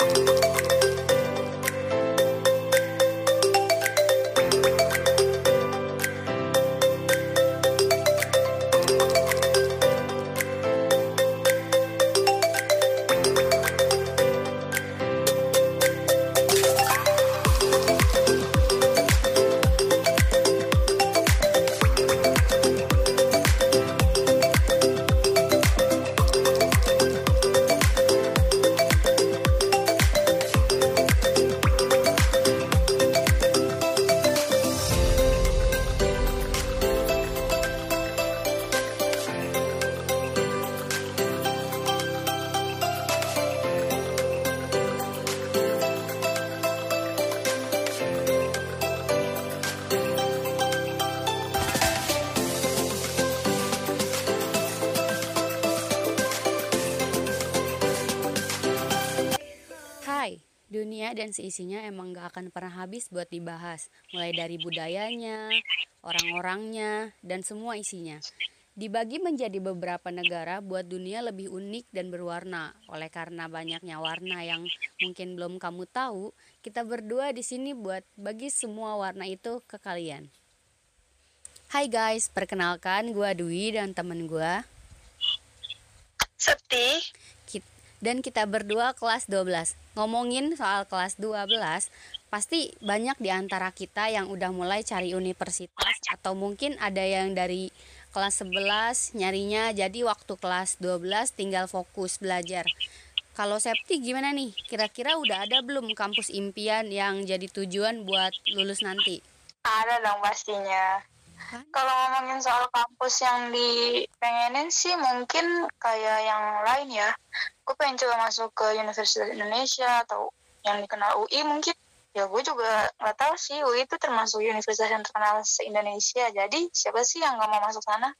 Hai, dan seisinya emang gak akan pernah habis buat dibahas, mulai dari budayanya, orang-orangnya, dan semua isinya. Dibagi menjadi beberapa negara buat dunia lebih unik dan berwarna. Oleh karena banyaknya warna yang mungkin belum kamu tahu, kita berdua di sini buat bagi semua warna itu ke kalian. Hai guys, perkenalkan gue Dwi dan temen gue Septi, dan kita berdua kelas 12. Ngomongin soal kelas 12, pasti banyak di antara kita yang udah mulai cari universitas atau mungkin ada yang dari kelas 11 nyarinya jadi waktu kelas 12 tinggal fokus belajar. Kalau Septi gimana nih? Kira-kira udah ada belum kampus impian yang jadi tujuan buat lulus nanti? ada dong pastinya. Kalau ngomongin soal kampus yang dipengenin sih mungkin kayak yang lain ya. Gue pengen coba masuk ke Universitas Indonesia atau yang dikenal UI mungkin. Ya gue juga nggak tahu sih UI itu termasuk universitas yang terkenal se-Indonesia. Jadi siapa sih yang nggak mau masuk sana?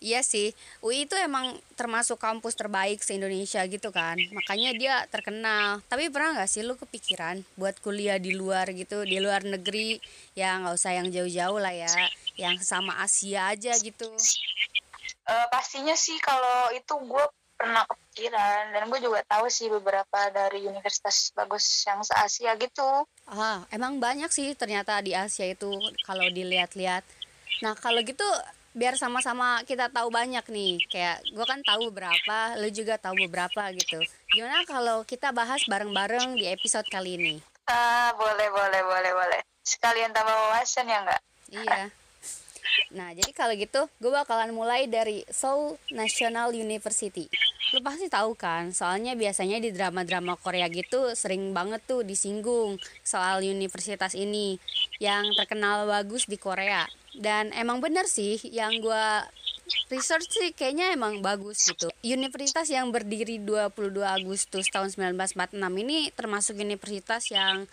Iya sih, UI itu emang termasuk kampus terbaik se-Indonesia gitu kan. Makanya dia terkenal. Tapi pernah nggak sih lu kepikiran buat kuliah di luar gitu, di luar negeri? Ya nggak usah yang jauh-jauh lah ya, yang sama Asia aja gitu. Eh, pastinya sih kalau itu gue pernah kepikiran dan gue juga tahu sih beberapa dari universitas bagus yang se Asia gitu. Ah, emang banyak sih ternyata di Asia itu kalau dilihat-lihat. Nah, kalau gitu biar sama-sama kita tahu banyak nih. Kayak gue kan tahu beberapa, lu juga tahu beberapa gitu. Gimana kalau kita bahas bareng-bareng di episode kali ini? Ah, boleh, boleh, boleh, boleh. Sekalian tambah wawasan ya nggak? Iya. Nah, jadi kalau gitu, gue bakalan mulai dari Seoul National University. Lu pasti tahu kan, soalnya biasanya di drama-drama Korea gitu sering banget tuh disinggung soal universitas ini yang terkenal bagus di Korea. Dan emang bener sih, yang gue research sih kayaknya emang bagus gitu. Universitas yang berdiri 22 Agustus tahun 1946 ini termasuk universitas yang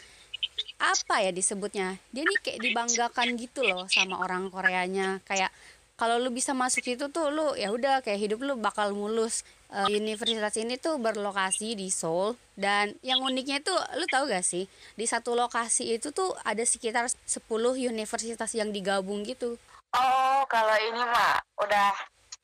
apa ya disebutnya dia nih kayak dibanggakan gitu loh sama orang Koreanya kayak kalau lu bisa masuk situ tuh lu ya udah kayak hidup lu bakal mulus Eh, universitas ini tuh berlokasi di Seoul dan yang uniknya tuh lu tahu gak sih di satu lokasi itu tuh ada sekitar 10 universitas yang digabung gitu Oh, kalau ini mah udah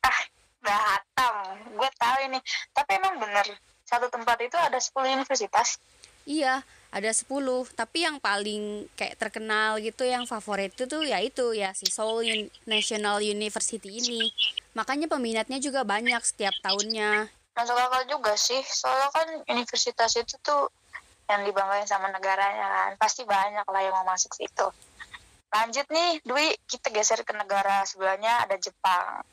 ah udah hatam. Gue tahu ini. Tapi emang bener satu tempat itu ada 10 universitas. Iya, ada 10, tapi yang paling kayak terkenal gitu yang favorit itu tuh ya itu ya si Seoul National University ini. Makanya peminatnya juga banyak setiap tahunnya. Masuk akal juga sih. Soalnya kan universitas itu tuh yang dibanggain sama negaranya kan. Pasti banyak lah yang mau masuk situ. Lanjut nih, Dwi, kita geser ke negara sebelahnya ada Jepang.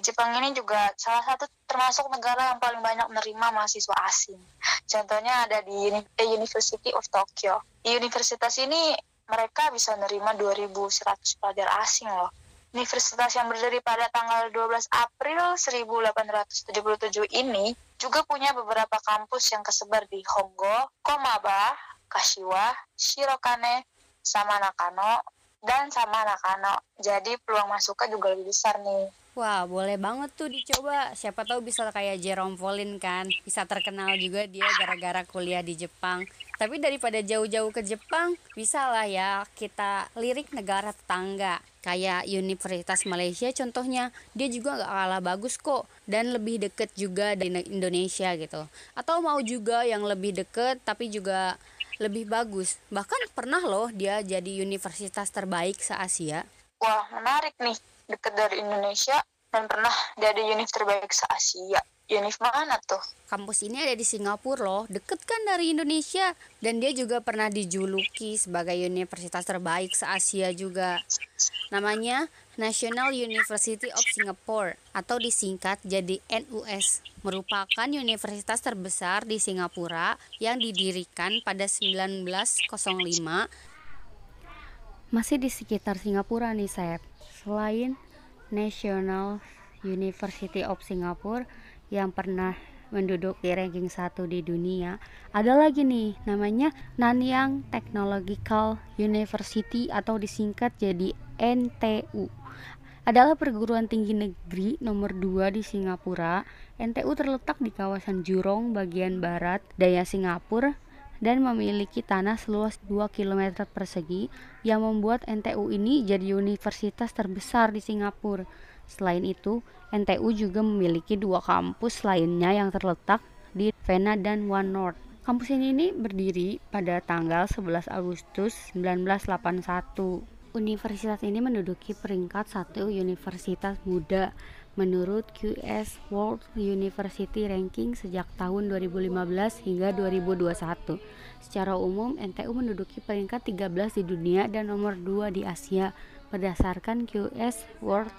Jepang ini juga salah satu termasuk negara yang paling banyak menerima mahasiswa asing. Contohnya ada di eh, University of Tokyo. Di universitas ini mereka bisa menerima 2.100 pelajar asing loh. Universitas yang berdiri pada tanggal 12 April 1877 ini juga punya beberapa kampus yang kesebar di Honggo, Komaba, Kashiwa, Shirokane, sama Nakano, dan sama Nakano. Jadi peluang masuknya juga lebih besar nih. Wah, boleh banget tuh dicoba. Siapa tahu bisa kayak Jerome Pauline kan. Bisa terkenal juga dia gara-gara kuliah di Jepang. Tapi daripada jauh-jauh ke Jepang, bisa lah ya kita lirik negara tetangga. Kayak Universitas Malaysia contohnya, dia juga gak kalah bagus kok. Dan lebih deket juga dari Indonesia gitu. Atau mau juga yang lebih deket tapi juga lebih bagus. Bahkan pernah loh dia jadi universitas terbaik se-Asia. Wah, menarik nih deket dari Indonesia dan pernah jadi univ terbaik se-Asia. Univ mana tuh? Kampus ini ada di Singapura loh, deket kan dari Indonesia. Dan dia juga pernah dijuluki sebagai universitas terbaik se-Asia juga. Namanya National University of Singapore atau disingkat jadi NUS, merupakan universitas terbesar di Singapura yang didirikan pada 1905 masih di sekitar Singapura nih, Sep. Selain National University of Singapore yang pernah menduduki ranking 1 di dunia. Ada lagi nih namanya Nanyang Technological University atau disingkat jadi NTU. Adalah perguruan tinggi negeri nomor 2 di Singapura. NTU terletak di kawasan Jurong bagian barat daya Singapura dan memiliki tanah seluas 2 km persegi yang membuat NTU ini jadi universitas terbesar di Singapura. Selain itu, NTU juga memiliki dua kampus lainnya yang terletak di Vena dan One North. Kampus ini, ini berdiri pada tanggal 11 Agustus 1981. Universitas ini menduduki peringkat satu universitas muda menurut QS World University Ranking sejak tahun 2015 hingga 2021. Secara umum, NTU menduduki peringkat 13 di dunia dan nomor 2 di Asia berdasarkan QS World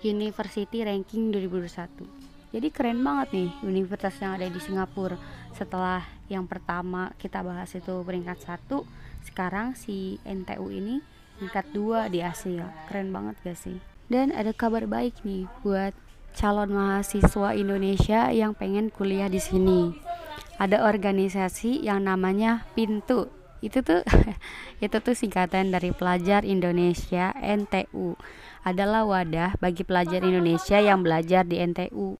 University Ranking 2021. Jadi keren banget nih universitas yang ada di Singapura. Setelah yang pertama kita bahas itu peringkat satu, sekarang si NTU ini peringkat dua di Asia. Keren banget gak sih? Dan ada kabar baik nih buat calon mahasiswa Indonesia yang pengen kuliah di sini. Ada organisasi yang namanya Pintu. Itu tuh itu tuh singkatan dari pelajar Indonesia NTU. Adalah wadah bagi pelajar Indonesia yang belajar di NTU.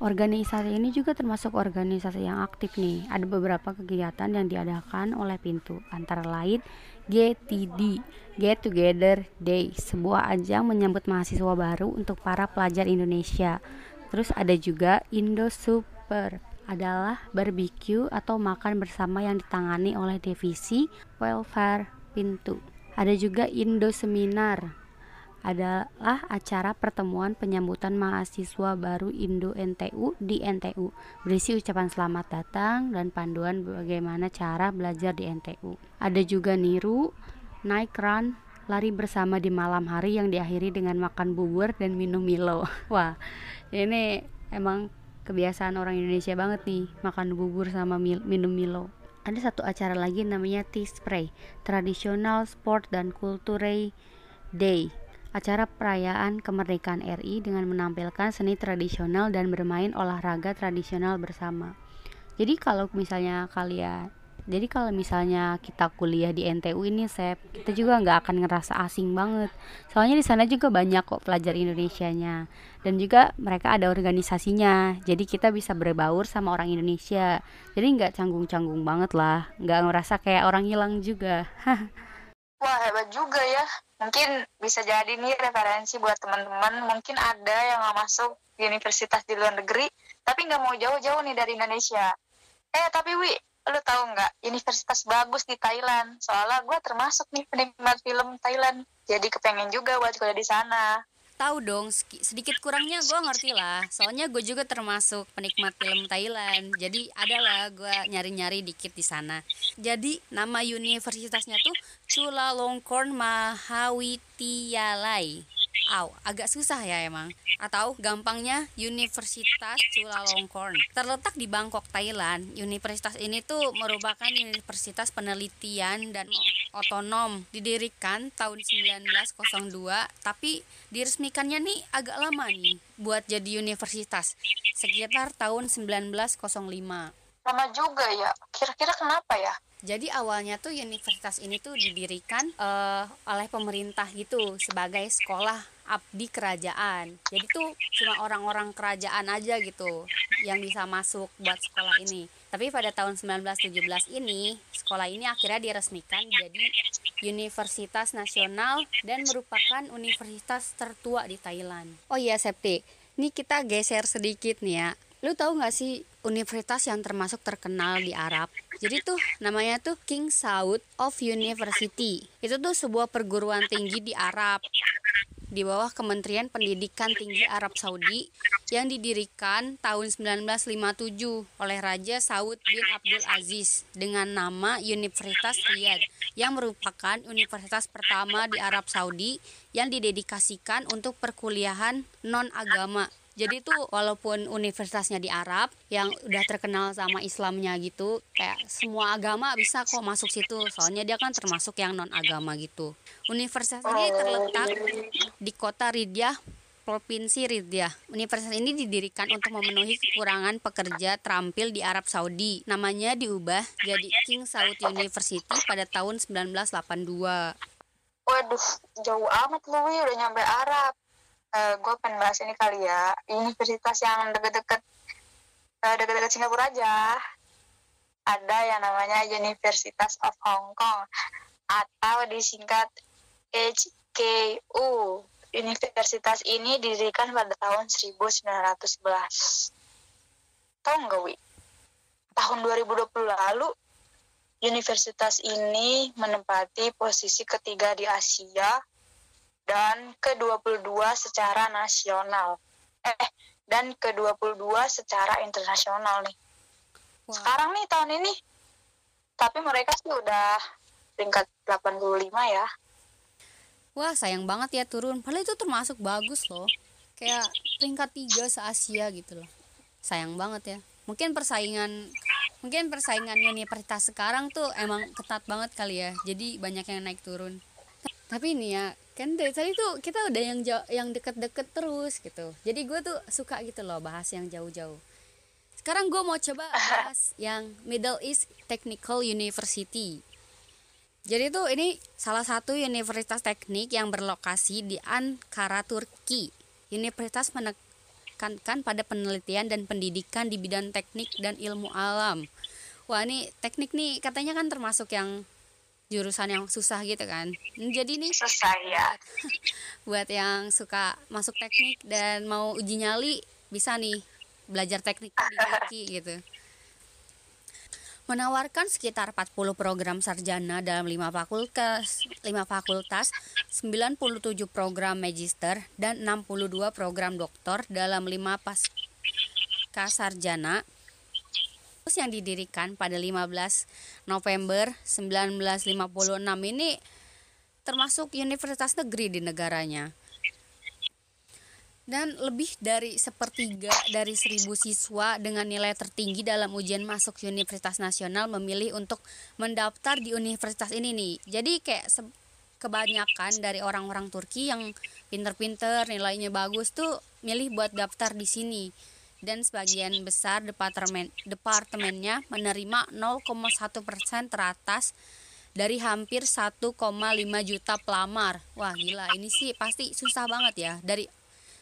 Organisasi ini juga termasuk organisasi yang aktif nih. Ada beberapa kegiatan yang diadakan oleh Pintu, antara lain GTD, Get Together Day, sebuah ajang menyambut mahasiswa baru untuk para pelajar Indonesia. Terus ada juga Indo Super, adalah barbecue atau makan bersama yang ditangani oleh divisi welfare Pintu. Ada juga Indo Seminar, adalah acara pertemuan penyambutan mahasiswa baru Indo NTU di NTU berisi ucapan selamat datang dan panduan bagaimana cara belajar di NTU. Ada juga niru, naik run, lari bersama di malam hari yang diakhiri dengan makan bubur dan minum Milo. Wah, ini emang kebiasaan orang Indonesia banget nih makan bubur sama mil minum Milo. Ada satu acara lagi namanya Tea Spray, Tradisional Sport dan Culture Day acara perayaan kemerdekaan RI dengan menampilkan seni tradisional dan bermain olahraga tradisional bersama. Jadi kalau misalnya kalian jadi kalau misalnya kita kuliah di NTU ini Sep, kita juga nggak akan ngerasa asing banget. Soalnya di sana juga banyak kok pelajar Indonesianya dan juga mereka ada organisasinya. Jadi kita bisa berbaur sama orang Indonesia. Jadi nggak canggung-canggung banget lah, nggak ngerasa kayak orang hilang juga. Wah hebat juga ya. Mungkin bisa jadi nih referensi buat teman-teman. Mungkin ada yang nggak masuk di universitas di luar negeri, tapi nggak mau jauh-jauh nih dari Indonesia. Eh tapi Wi, lu tahu nggak universitas bagus di Thailand? Soalnya gue termasuk nih penikmat film Thailand. Jadi kepengen juga buat kuliah di sana tahu dong sedikit kurangnya gue ngerti lah soalnya gue juga termasuk penikmat film Thailand. Jadi adalah gue nyari-nyari dikit di sana. Jadi nama universitasnya tuh Chulalongkorn Mahawitialai Aw, agak susah ya emang. Atau gampangnya Universitas Chulalongkorn. Terletak di Bangkok, Thailand. Universitas ini tuh merupakan universitas penelitian dan otonom. Didirikan tahun 1902, tapi diresmikannya nih agak lama nih buat jadi universitas. Sekitar tahun 1905. Lama juga ya. Kira-kira kenapa ya? Jadi awalnya tuh universitas ini tuh didirikan uh, oleh pemerintah gitu sebagai sekolah abdi kerajaan. Jadi tuh cuma orang-orang kerajaan aja gitu yang bisa masuk buat sekolah ini. Tapi pada tahun 1917 ini, sekolah ini akhirnya diresmikan jadi Universitas Nasional dan merupakan universitas tertua di Thailand. Oh iya, Septi. Ini kita geser sedikit nih ya. Lu tahu nggak sih universitas yang termasuk terkenal di Arab? Jadi tuh namanya tuh King Saud of University. Itu tuh sebuah perguruan tinggi di Arab di bawah Kementerian Pendidikan Tinggi Arab Saudi yang didirikan tahun 1957 oleh Raja Saud bin Abdul Aziz dengan nama Universitas Riyadh yang merupakan universitas pertama di Arab Saudi yang didedikasikan untuk perkuliahan non-agama jadi tuh walaupun universitasnya di Arab yang udah terkenal sama Islamnya gitu kayak semua agama bisa kok masuk situ soalnya dia kan termasuk yang non agama gitu universitas ini terletak di kota Ridyah Provinsi Ridyah. Universitas ini didirikan untuk memenuhi kekurangan pekerja terampil di Arab Saudi. Namanya diubah jadi King Saud University pada tahun 1982. Waduh, jauh amat lu, udah nyampe Arab uh, eh, gue pengen bahas ini kali ya. Universitas yang deket-deket uh, deket-deket Singapura aja. Ada yang namanya Universitas of Hong Kong atau disingkat HKU Universitas ini didirikan pada tahun 1911 tahu nggak Wi? Tahun 2020 lalu Universitas ini menempati posisi ketiga di Asia dan ke-22 secara nasional. Eh, dan ke-22 secara internasional nih. Wow. Sekarang nih tahun ini. Tapi mereka sih udah tingkat 85 ya. Wah, sayang banget ya turun. Padahal itu termasuk bagus loh. Kayak peringkat 3 se-Asia gitu loh. Sayang banget ya. Mungkin persaingan mungkin persaingan universitas sekarang tuh emang ketat banget kali ya. Jadi banyak yang naik turun. Tapi ini ya, kan dari tadi tuh kita udah yang jauh, yang deket-deket terus gitu. Jadi gue tuh suka gitu loh bahas yang jauh-jauh. Sekarang gue mau coba bahas yang Middle East Technical University. Jadi tuh ini salah satu universitas teknik yang berlokasi di Ankara Turki. Universitas menekankan pada penelitian dan pendidikan di bidang teknik dan ilmu alam. Wah ini teknik nih katanya kan termasuk yang jurusan yang susah gitu kan. Jadi nih susah ya buat yang suka masuk teknik dan mau uji nyali bisa nih belajar teknik di Turki gitu. Menawarkan sekitar 40 program sarjana dalam 5 fakultas, 5 fakultas, 97 program magister dan 62 program doktor dalam 5 pasca sarjana yang didirikan pada 15 November 1956 ini termasuk universitas negeri di negaranya. Dan lebih dari sepertiga dari seribu siswa dengan nilai tertinggi dalam ujian masuk Universitas Nasional memilih untuk mendaftar di universitas ini nih. Jadi kayak kebanyakan dari orang-orang Turki yang pinter-pinter nilainya bagus tuh milih buat daftar di sini dan sebagian besar departemen departemennya menerima 0,1 persen teratas dari hampir 1,5 juta pelamar. Wah gila, ini sih pasti susah banget ya. Dari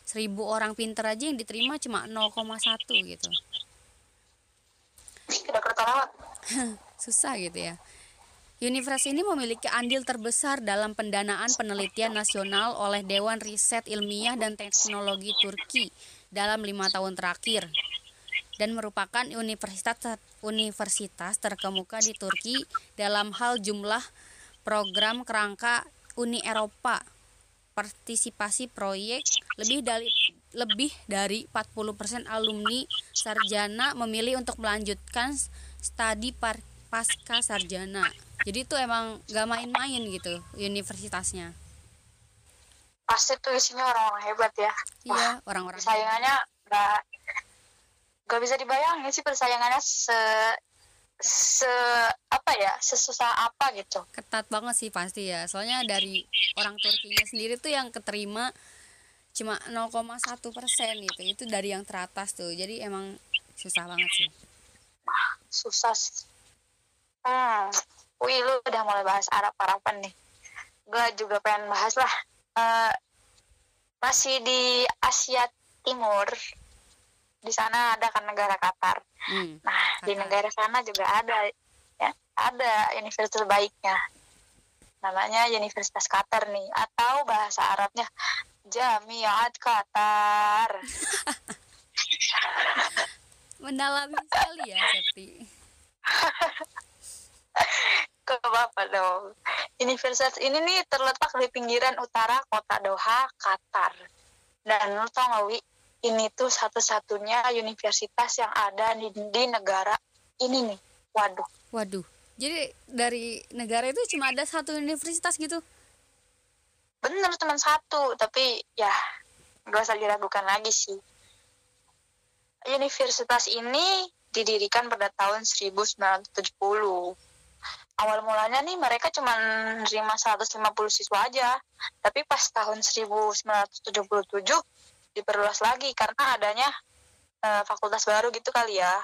seribu orang pinter aja yang diterima cuma 0,1 gitu. susah gitu ya. Universitas ini memiliki andil terbesar dalam pendanaan penelitian nasional oleh Dewan Riset Ilmiah dan Teknologi Turki dalam lima tahun terakhir. Dan merupakan universitas universitas terkemuka di Turki dalam hal jumlah program kerangka Uni Eropa. Partisipasi proyek lebih dari lebih dari 40% alumni sarjana memilih untuk melanjutkan studi pasca sarjana. Jadi itu emang gak main-main gitu universitasnya pasti tuh isinya orang-orang hebat ya. Iya orang-orang persaingannya nggak nggak bisa dibayangin sih persaingannya se se apa ya sesusah apa gitu. Ketat banget sih pasti ya. Soalnya dari orang Turkinya sendiri tuh yang keterima cuma 0,1 persen gitu. Itu dari yang teratas tuh. Jadi emang susah banget sih. Susah Hmm, wih lu udah mulai bahas Arab Araban nih. Gue juga pengen bahas lah. Eh, masih di Asia Timur. Di sana ada kan negara Qatar. Hmm. Nah, di Qatar. negara sana juga ada ya, ada universitas terbaiknya. Namanya Universitas Qatar nih atau bahasa Arabnya Jamiat Qatar. Mendalami sekali ya, Septi. Ke Bapak dong. Universitas ini nih terletak di pinggiran utara kota Doha, Qatar. Dan lu tau gak, Wi? Ini tuh satu-satunya universitas yang ada di, di negara ini nih. Waduh. Waduh. Jadi dari negara itu cuma ada satu universitas gitu. bener cuma satu tapi ya gak usah diragukan lagi sih universitas ini didirikan pada tahun 1970 awal mulanya nih mereka cuma nerima 150 siswa aja tapi pas tahun 1977 diperluas lagi karena adanya eh, fakultas baru gitu kali ya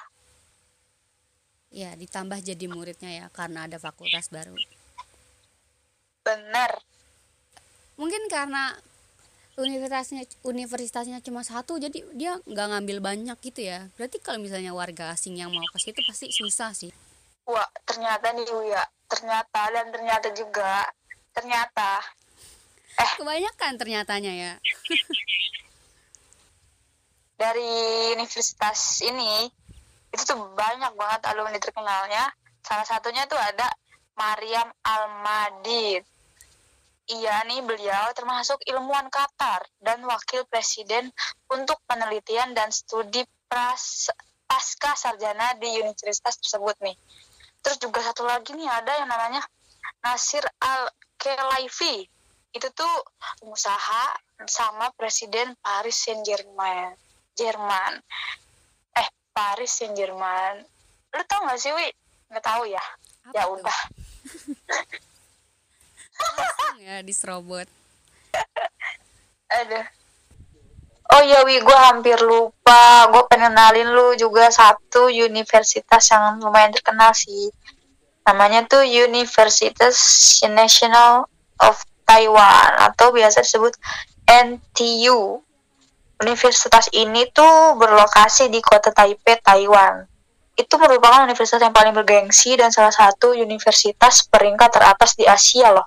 Ya, ditambah jadi muridnya ya karena ada fakultas baru. bener Mungkin karena universitasnya universitasnya cuma satu jadi dia nggak ngambil banyak gitu ya. Berarti kalau misalnya warga asing yang mau ke situ pasti susah sih. Wah ternyata nih ya. Ternyata dan ternyata juga. Ternyata. Kebanyakan ternyatanya ya. dari universitas ini itu tuh banyak banget alumni terkenalnya. Salah satunya tuh ada Mariam Almadid. Iya nih beliau termasuk ilmuwan Qatar dan wakil presiden untuk penelitian dan studi pras pasca sarjana di universitas tersebut nih terus juga satu lagi nih ada yang namanya Nasir Al Khelaifi itu tuh pengusaha sama presiden Paris Saint Germain. Jerman eh Paris Saint Germain lu tau gak sih Wi? Nggak tahu ya? Apa ya tuh? udah. Langsung ya diserobot. Aduh. Oh iya Wi, gue hampir lupa. Gue pengen kenalin lu juga satu universitas yang lumayan terkenal sih. Namanya tuh Universitas National of Taiwan atau biasa disebut NTU. Universitas ini tuh berlokasi di kota Taipei, Taiwan. Itu merupakan universitas yang paling bergengsi dan salah satu universitas peringkat teratas di Asia loh.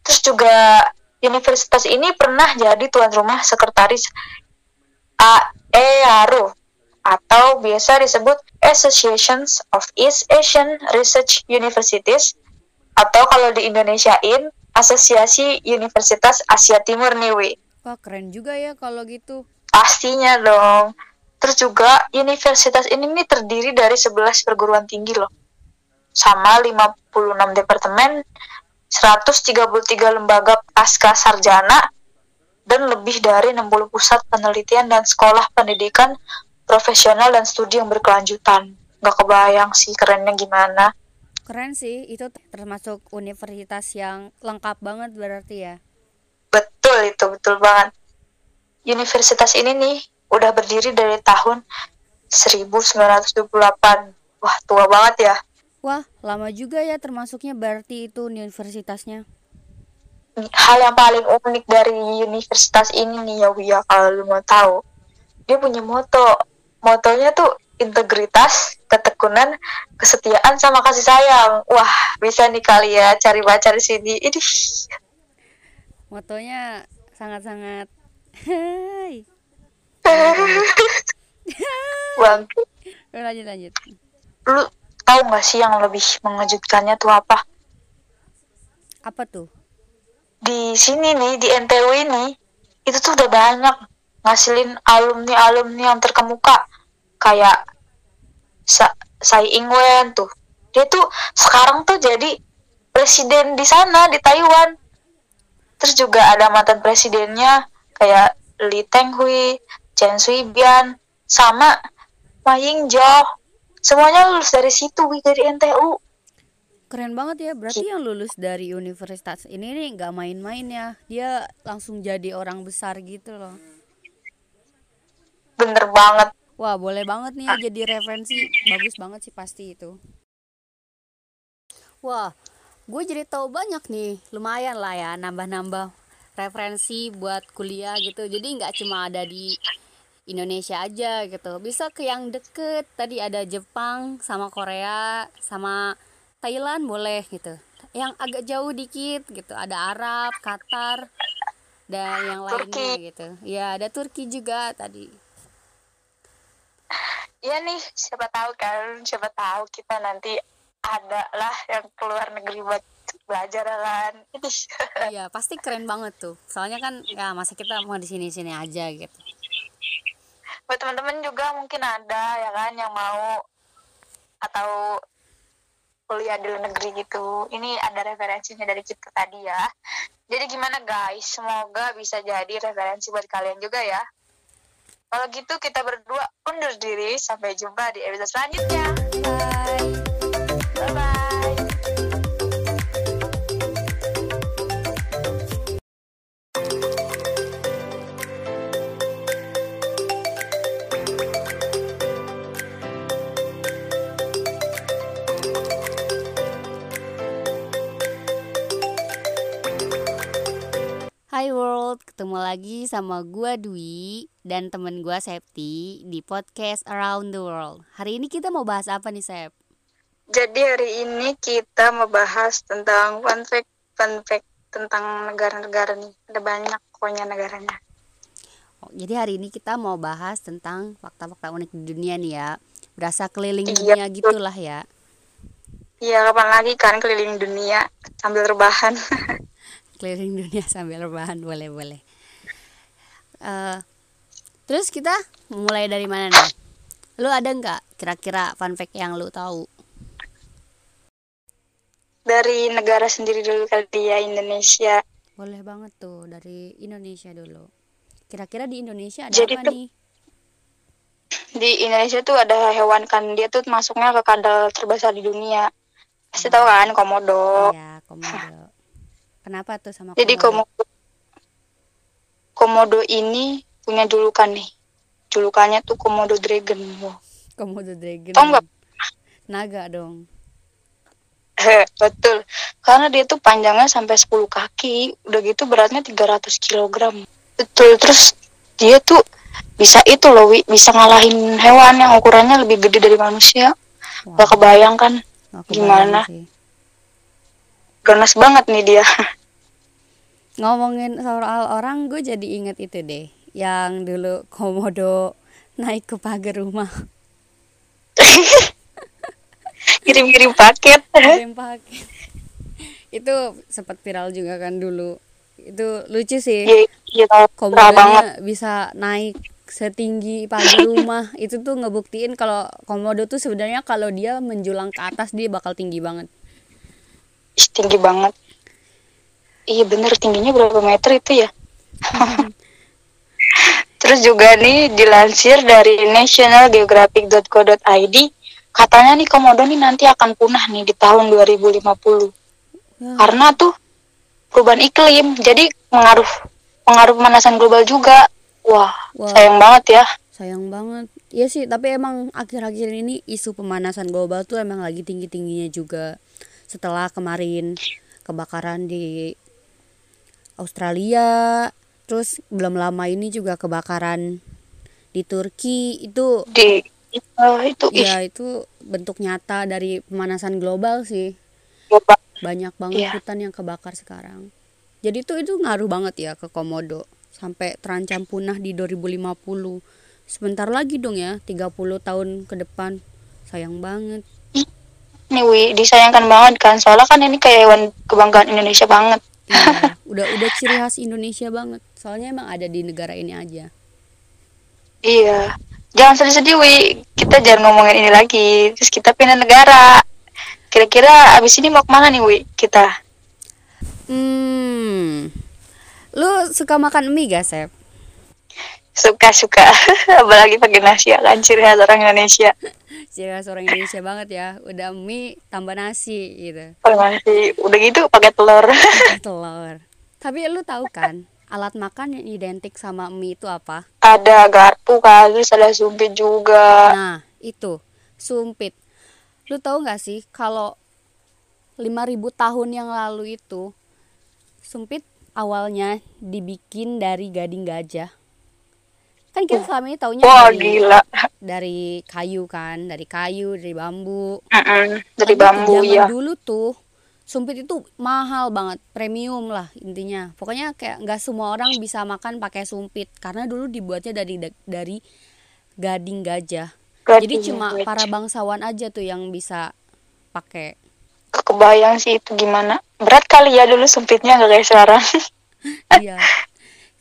Terus juga universitas ini pernah jadi tuan rumah sekretaris AEARO atau biasa disebut Associations of East Asian Research Universities atau kalau di Indonesiain Asosiasi Universitas Asia Timur nih Wi. Wah, keren juga ya kalau gitu. Pastinya dong. Terus juga universitas ini nih terdiri dari 11 perguruan tinggi loh. Sama 56 departemen, 133 lembaga pasca sarjana, dan lebih dari 60 pusat penelitian dan sekolah pendidikan profesional dan studi yang berkelanjutan. Gak kebayang sih kerennya gimana. Keren sih, itu termasuk universitas yang lengkap banget berarti ya. Betul itu, betul banget. Universitas ini nih udah berdiri dari tahun 1928. Wah, tua banget ya. Wah, lama juga ya termasuknya berarti itu universitasnya. hal yang paling unik dari universitas ini nih ya Wia kalau lu mau tahu. Dia punya moto. Motonya tuh integritas ketekunan kesetiaan sama kasih sayang. Wah bisa nih kali ya cari baca di sini. Ini Motonya sangat-sangat. Hai. bang lanjut lanjut. lu tahu nggak sih yang lebih mengejutkannya tuh apa? Apa tuh? di sini nih di NTU ini itu tuh udah banyak ngasilin alumni alumni yang terkemuka. Kayak Sa Tsai Ing-wen tuh. Dia tuh sekarang tuh jadi presiden di sana di Taiwan. Terus juga ada mantan presidennya kayak Lee Teng Hui, Chen Shui-bian, sama Ma Ying-jeou semuanya lulus dari situ dari NTU Keren banget ya. Berarti yang lulus dari universitas ini nih nggak main-main ya. Dia langsung jadi orang besar gitu loh. bener banget Wah, boleh banget nih ya jadi referensi. Bagus banget sih pasti itu. Wah, gue jadi tahu banyak nih, lumayan lah ya, nambah-nambah referensi buat kuliah gitu. Jadi nggak cuma ada di Indonesia aja gitu, bisa ke yang deket. Tadi ada Jepang sama Korea sama Thailand boleh gitu. Yang agak jauh dikit gitu, ada Arab, Qatar, dan yang lainnya Turki. gitu. Ya, ada Turki juga tadi. Iya nih, siapa tahu kan, siapa tahu kita nanti ada lah yang keluar negeri buat belajar kan. Iya, pasti keren banget tuh. Soalnya kan ya masa kita mau di sini-sini aja gitu. Buat teman-teman juga mungkin ada ya kan yang mau atau kuliah di luar negeri gitu. Ini ada referensinya dari kita tadi ya. Jadi gimana guys? Semoga bisa jadi referensi buat kalian juga ya. Kalau gitu kita berdua undur diri. Sampai jumpa di episode selanjutnya. Bye. Bye-bye. Hai ketemu lagi sama gua Dwi dan temen gua Septi di podcast Around the World. Hari ini kita mau bahas apa nih Sep? Jadi hari ini kita membahas tentang fun fact, fun fact tentang negara-negara nih. Ada banyak pokoknya negaranya. Oh, jadi hari ini kita mau bahas tentang fakta-fakta unik di dunia nih ya. Berasa keliling Iya, dunia gitulah ya. Iya, kapan lagi kan keliling dunia sambil rebahan. Keliling dunia sambil rebahan boleh-boleh. Eh, terus kita mulai dari mana nih? Lu ada nggak kira-kira fun fact yang lu tahu? Dari negara sendiri dulu kali ya, Indonesia. Boleh banget tuh dari Indonesia dulu. Kira-kira di Indonesia ada Jadi apa tuh- nih? Di Indonesia tuh ada hewan kan, dia tuh masuknya ke kandang terbesar di dunia. Pasti tahu kan, komodo. Iya, komodo. Kenapa tuh sama Jadi komodo? komodo, komodo ini punya julukan nih. Julukannya tuh komodo dragon. Wow. Komodo dragon. Nggak? Naga dong. Betul. Karena dia tuh panjangnya sampai 10 kaki, udah gitu beratnya 300 kg. Betul. Terus dia tuh bisa itu loh, Wi, bisa ngalahin hewan yang ukurannya lebih gede dari manusia. Wah, Gak kebayang kan? gimana? sih. Ganas banget nih dia. Ngomongin soal orang, gue jadi inget itu deh. Yang dulu komodo naik ke pagar rumah. Kirim-kirim paket. Kirim paket. itu sempat viral juga kan dulu. Itu lucu sih. Iya, iya komodonya bisa naik setinggi pagar rumah itu tuh ngebuktiin kalau komodo tuh sebenarnya kalau dia menjulang ke atas dia bakal tinggi banget tinggi banget. Iya bener, tingginya berapa meter itu ya? Terus juga nih dilansir dari nationalgeographic.co.id katanya nih komodo nih nanti akan punah nih di tahun 2050 ya, karena tuh perubahan iklim jadi pengaruh pengaruh pemanasan global juga. Wah, Wah. sayang banget ya. Sayang banget. Iya sih tapi emang akhir-akhir ini isu pemanasan global tuh emang lagi tinggi-tingginya juga. Setelah kemarin kebakaran di Australia terus belum lama ini juga kebakaran di Turki. Itu di eh, itu ya itu bentuk nyata dari pemanasan global sih. Global. banyak banget Iya. hutan yang kebakar sekarang. Jadi tuh itu ngaruh banget ya ke komodo sampai terancam punah di 2050 sebentar lagi dong ya 30 tahun ke depan. Sayang banget. Nih Wi disayangkan banget kan. Soalnya kan ini kayak hewan kebanggaan Indonesia banget iya. Udah udah ciri khas Indonesia banget. Soalnya emang ada di negara ini aja. Iya. Jangan sedih-sedih Wi. Kita jangan ngomongin ini lagi. Terus kita pindah negara. Kira-kira abis ini mau ke mana nih Wi? Kita? Hmm. Lu suka makan mie gak Sep? suka-suka apalagi pakai nasi ya kan? Ciri khas orang Indonesia ciri khas orang Indonesia banget ya. Udah mie tambah nasi gitu. Pakai nasi. Udah gitu pakai telur. Telur. Tapi lu tahu kan alat makan yang identik sama mie itu apa? Ada garpu kan terus ada sumpit juga. Nah itu. Sumpit. Lu tahu nggak sih kalau 5000 tahun yang lalu itu sumpit awalnya dibikin dari gading gajah kan kita selama ini taunya Wah dari, gila. dari kayu kan dari kayu dari bambu Mm-mm. Dari Tapi bambu zaman ya. dulu tuh sumpit itu mahal banget premium lah intinya pokoknya kayak nggak semua orang bisa makan pakai sumpit karena dulu dibuatnya dari dari gading gajah Gading jadi cuma gajah. para bangsawan aja tuh yang bisa pakai Kebayang sih itu gimana. Berat kali ya dulu sempitnya nggak kayak sekarang. iya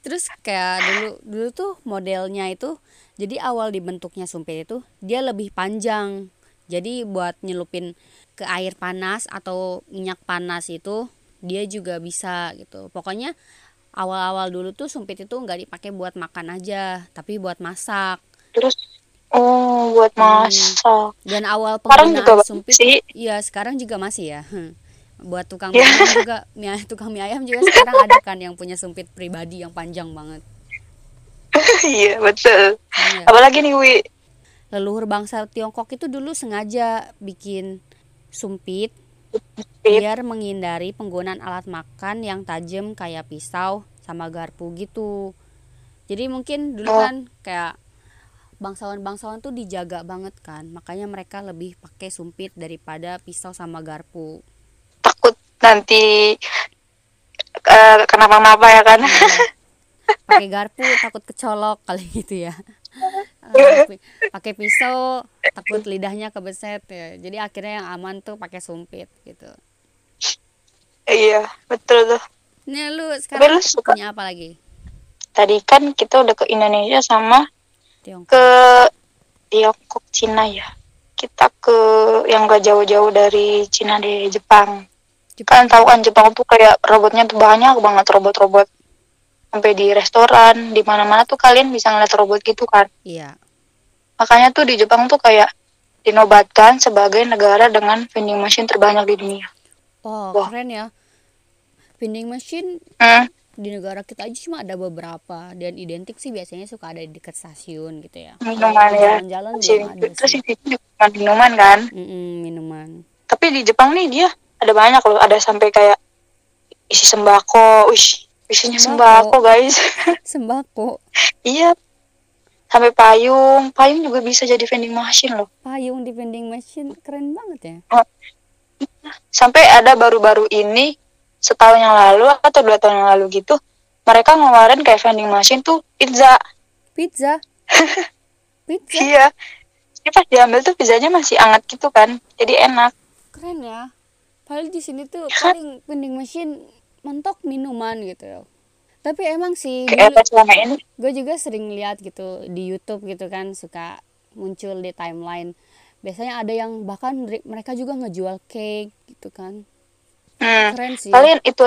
terus kayak dulu dulu tuh modelnya itu jadi awal dibentuknya sumpit itu dia lebih panjang jadi buat nyelupin ke air panas atau minyak panas itu dia juga bisa gitu pokoknya awal-awal dulu tuh sumpit itu nggak dipakai buat makan aja tapi buat masak Terus oh buat Hmm. masak. dan awal Sekarang juga penggunaan sumpit sih. iya sekarang juga masih ya Hmm. Buat tukang mie ayam juga mie, tukang mie ayam juga sekarang ada kan yang punya sumpit pribadi yang panjang banget Iya betul. Iya. Apalagi nih Wi. leluhur bangsa Tiongkok itu dulu sengaja bikin sumpit Sumpit. biar menghindari penggunaan alat makan yang tajam kayak pisau sama garpu gitu. Jadi mungkin dulu Oh. kan kayak bangsawan-bangsawan tuh dijaga banget kan, makanya mereka lebih pakai sumpit daripada pisau sama garpu. Takut nanti eh, kenapa-napa ya kan. Iya. Pakai garpu takut kecolok kali gitu ya. Eh, pakai pisau takut lidahnya kebeset ya. Jadi akhirnya yang aman tuh pakai sumpit gitu. iya betul tuh. Nih lu sekarang lu suka- punya apa lagi? Tadi kan kita udah ke Indonesia sama Tiongkok. ke Tiongkok Cina ya. Kita ke yang gak jauh-jauh dari Cina deh Jepang. Kalian tahu kan Jepang tuh kayak robotnya tuh banyak banget robot-robot. Sampai di restoran, di mana-mana tuh kalian bisa ngeliat robot gitu kan. Iya. Makanya tuh di Jepang tuh kayak dinobatkan sebagai negara dengan vending machine terbanyak di dunia. Oh, Wah. keren ya. Vending machine Hmm, di negara kita aja cuma ada beberapa dan identik sih biasanya suka ada di dekat stasiun gitu ya. minuman ya. Jalan-jalan Terus sih. itu juga minuman kan. Mm-mm, minuman. Tapi di Jepang nih dia ada banyak loh. Ada sampai kayak isi sembako. Wih, isinya Sembako. sembako guys. Sembako, iya. Sampai payung. Payung juga bisa jadi vending machine loh. payung di vending machine keren banget ya. Sampai ada baru-baru ini setahun yang lalu atau dua tahun yang lalu gitu. Mereka ngeluarin kayak vending machine tuh pizza. Pizza. Pizza Iya. Jadi pas diambil tuh pizzanya masih hangat gitu kan. Jadi enak. keren ya. Padahal di sini tuh Kan- paling vending machine mentok minuman gitu ya. Tapi emang sih dulu ini. gue juga sering lihat gitu di YouTube gitu kan suka muncul di timeline biasanya ada yang bahkan re- mereka juga ngejual cake gitu kan Hmm. keren sih Kalian itu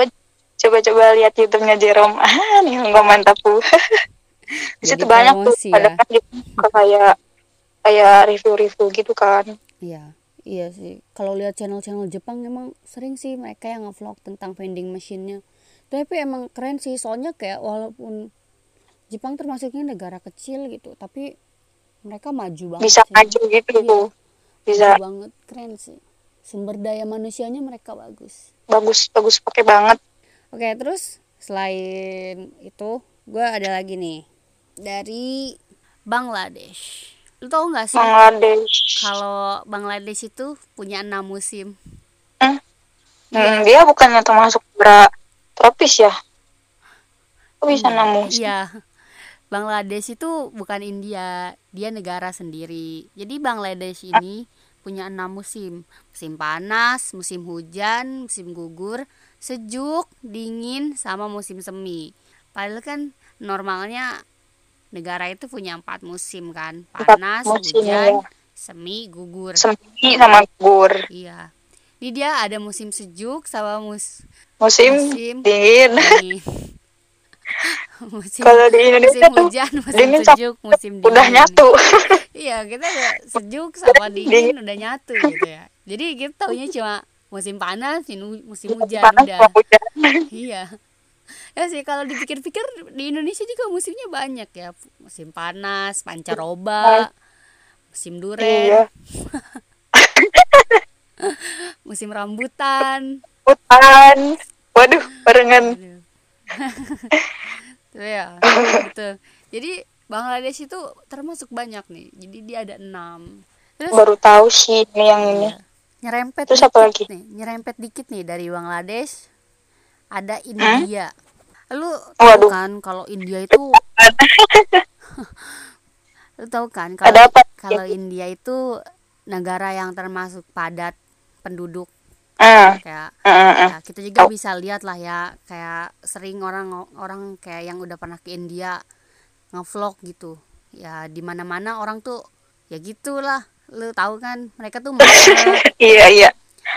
coba-coba lihat YouTube-nya Jerome. Ah, nih nggak mantap tuh. Di situ banyak tuh promosi ada ya. kan gitu, kayak kayak review-review gitu kan. iya iya sih kalau lihat channel-channel Jepang emang sering sih mereka yang ngevlog tentang vending machine-nya tapi emang keren sih soalnya kayak walaupun Jepang termasuknya negara kecil gitu tapi mereka maju banget Bisa sih. maju gitu Iya. Bisa maju banget keren sih sumber daya manusianya mereka bagus bagus bagus pakai banget. Oke, terus selain itu, gue ada lagi nih dari Bangladesh. Lu tau nggak sih Bangladesh. kalau Bangladesh itu punya enam musim? Hmm, dia bukannya termasuk negara tropis ya? Kok bisa enam musim? Iya. Bangladesh itu bukan India, dia negara sendiri. Jadi Bangladesh ini punya enam musim. Musim panas, musim hujan, musim gugur, sejuk, dingin, sama musim semi. Padahal kan normalnya negara itu punya empat musim kan. Panas, musim, hujan, iya. semi, gugur. Semi sama gugur. Iya. Ini dia ada musim sejuk sama mus Musim, Musim. dingin. dingin. musim Kalau di Indonesia musim tuh hujan, musim dingin sama sejuk, musim dingin. udah nyatu. Iya, kita udah sejuk sama dingin udah nyatu gitu ya. Jadi kita taunya cuma musim panas, musim hujan Panas udah. sama hujan. Iya. Ya sih kalau dipikir-pikir di Indonesia juga musimnya banyak ya. Musim panas, pancaroba, musim duren, Iya. musim rambutan hutan waduh barengan Aduh. Tuh ya gitu jadi Bangladesh itu termasuk banyak nih. Jadi dia ada enam. Terus baru tahu sih ini yang ini. Iya, nyerempet Terus apa lagi? nih nyerempet dikit nih dari Bangladesh ada India. Lu tahu Waduh. kan kalau India itu lu tahu kan kalau kalau India itu negara yang termasuk padat penduduk ah kayak ah, ah. ya kita juga bisa lihat lah ya kayak sering orang orang kayak yang udah pernah ke India ngevlog gitu. Ya di mana mana orang tuh ya gitulah. Lu tahu kan mereka tuh macet. Iya iya.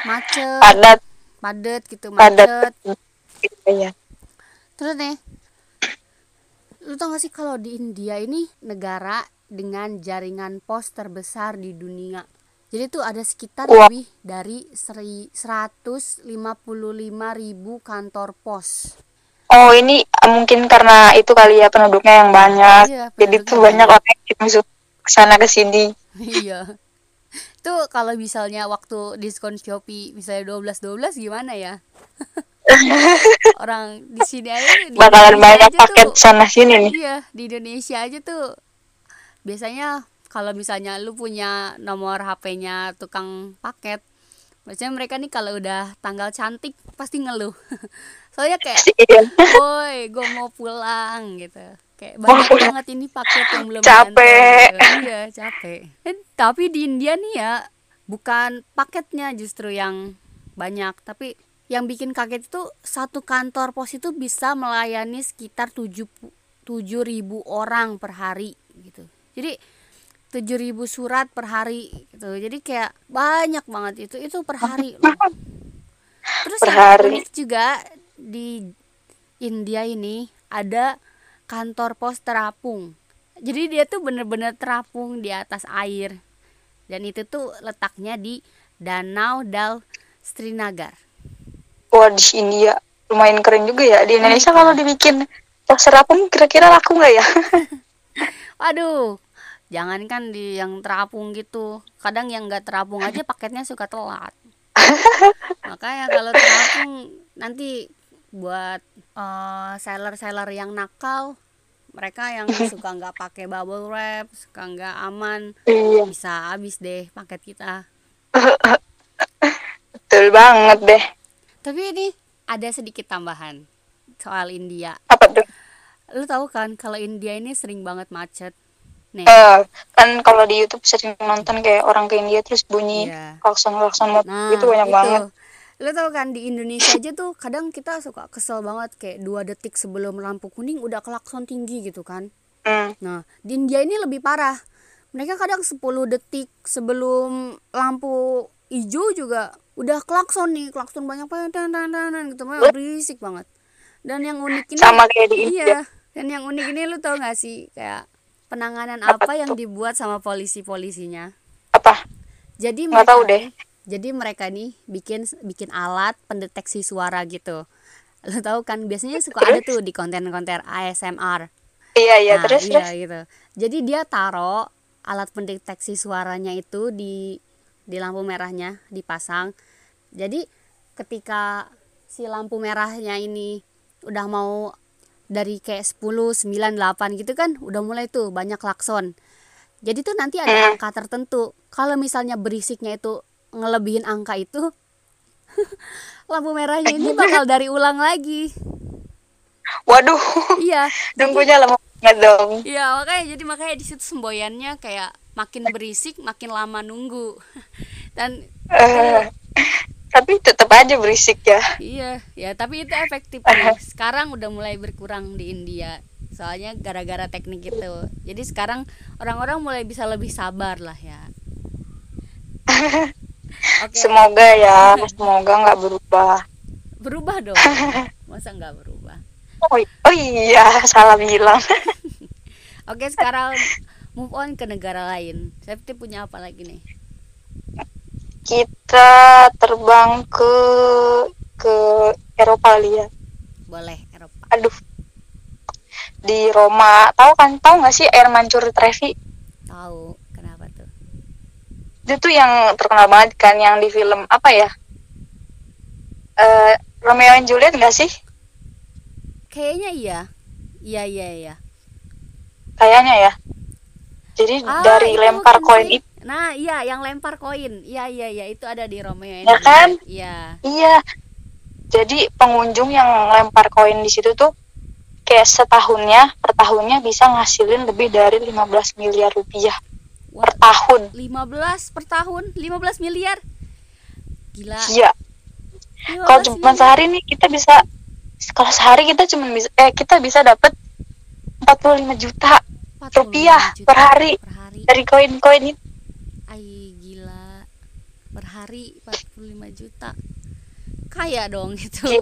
Macet padat. padet gitu padat. macet. Iya. Terus nih lu tau gak sih kalau di India ini negara dengan jaringan pos terbesar di dunia jadi tuh ada sekitar Wah. lebih dari seri- 155 ribu kantor pos. Oh ini ah, mungkin karena itu kali ya penduduknya yang banyak. Iya, jadi tuh banyak orang yang masuk ke sana ke sini. Iya. Itu kalau misalnya waktu diskon Shopee misalnya 12 12 gimana ya? Orang di sini aja di bakalan Indonesia banyak aja paket tuh- sana sini nih. Iya, di Indonesia aja tuh biasanya kalau misalnya lu punya nomor HP-nya tukang paket, biasanya mereka nih kalau udah tanggal cantik pasti ngeluh. Soalnya kayak, iya "Woi, gue mau pulang." gitu. Kayak banyak banget ini paket yang belum Capek. gitu. Iya, capek. Eh, tapi di India nih ya, bukan paketnya justru yang banyak, tapi yang bikin kaget itu satu kantor pos itu bisa melayani sekitar 7 ribu orang per hari gitu. Jadi 7000 surat per hari gitu. Jadi kayak banyak banget itu itu per hari loh. Terus Per hari. unik juga di India ini ada kantor pos terapung. Jadi dia tuh bener-bener terapung di atas air. Dan itu tuh letaknya di Danau Dal Srinagar. wah di India lumayan keren juga ya di Indonesia Iya. kalau dibikin pos serapung kira-kira laku nggak ya Waduh, jangankan di yang terapung gitu. Kadang yang nggak terapung aja paketnya suka telat. Makanya kalau terapung nanti buat eh, seller-seller yang nakal, mereka yang suka nggak pakai bubble wrap, suka nggak aman, iya bisa habis deh paket kita. betul banget deh Tapi ini ada sedikit tambahan soal India. apa tuh Lu tahu kan kalau India ini sering banget macet. Nih, Eh, kan kalau di YouTube sering nonton kayak orang ke India terus bunyi Iya. klakson klakson motor Nah, gitu banyak itu. banget Lo tau kan di Indonesia aja tuh kadang kita suka kesel banget kayak dua detik sebelum lampu kuning udah klakson tinggi gitu kan. hmm. Nah, di India ini lebih parah. Mereka kadang 10 detik sebelum lampu hijau juga udah klakson nih, klakson banyak banget dan dan dan dan gitu banget berisik banget. Dan yang unik ini sama kayak di India Iya. Dan yang unik ini lu tau gak sih kayak penanganan apa, Apa yang dibuat sama polisi-polisinya? apa Jadi Nggak mereka tahu deh. Jadi mereka nih bikin bikin alat pendeteksi suara gitu. Lo tahu kan biasanya suka ada tuh di konten-konten ASMR. iya iya Nah, terus iya terus gitu. Jadi dia taruh alat pendeteksi suaranya itu di di lampu merahnya dipasang. Jadi ketika si lampu merahnya ini udah mau dari kayak 10, 9, 8 gitu kan udah mulai tuh banyak klakson. Jadi tuh nanti ada Hmm. angka tertentu. Kalau misalnya berisiknya itu ngelebihin angka itu lampu merahnya ini bakal dari ulang lagi. waduh Iya. nunggunya lama banget dong Iya makanya jadi makanya di situ semboyannya kayak makin berisik makin lama nunggu dan Eh, tapi tetap aja berisik ya. Iya ya tapi itu efektif nih. sekarang udah mulai berkurang di India. Soalnya gara-gara teknik itu. Jadi sekarang orang-orang mulai bisa lebih sabar lah ya. Oke. Semoga ya semoga nggak berubah. Berubah dong. Masa nggak berubah? Oh, oh iya salah bilang. Oke sekarang move on ke negara lain. Septi punya apa lagi nih kita terbang ke ke Eropa kali ya. Boleh Eropa. Aduh. Di Roma. Tahu kan? Tahu nggak sih air mancur Trevi? Tahu. Kenapa tuh? Itu tuh yang terkenal banget kan yang di film apa ya? Eh, Romeo and Juliet nggak sih? Kayaknya iya. Iya iya iya. Kayaknya ya. Jadi Ah, dari lempar bukan koin itu nah iya yang lempar koin. Iya iya iya itu ada di Romeo and Ya kan? Iya. Iya. Jadi pengunjung yang lempar koin di situ tuh kayak setahunnya per tahunnya bisa ngasilin lebih dari 15 miliar rupiah per tahun. 15 per tahun? 15 miliar? Gila. Iya. 15 kalau cuma miliar. sehari nih kita bisa kalau sehari kita cuma bisa eh kita bisa dapat 45 juta 45 rupiah juta per hari per hari. dari koin-koin itu per hari 45 juta. Kaya dong itu.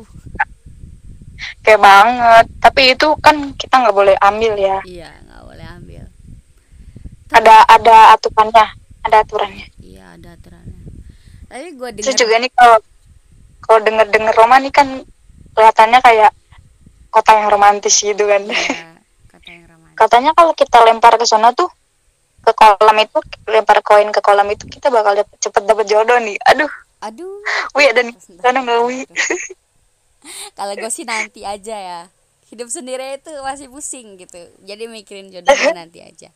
Kayak banget. Tapi itu kan kita nggak boleh ambil ya. Iya nggak boleh ambil. Ada ada aturannya ada aturannya. Iya ada aturannya. Tapi gue terus dengar juga nih kalau kalau denger denger Roma nih kan kelihatannya kayak kota yang romantis gitu kan. Iya, kata yang ramai katanya kalau kita lempar ke sana tuh ke kolam itu lempar koin ke kolam itu kita bakal dapet, cepet dapet jodoh nih. Aduh. Aduh. Wi ada nih. Sana nggak wi? kalau gue sih nanti aja ya. Hidup sendiri itu masih pusing gitu. Jadi mikirin jodohnya nanti aja.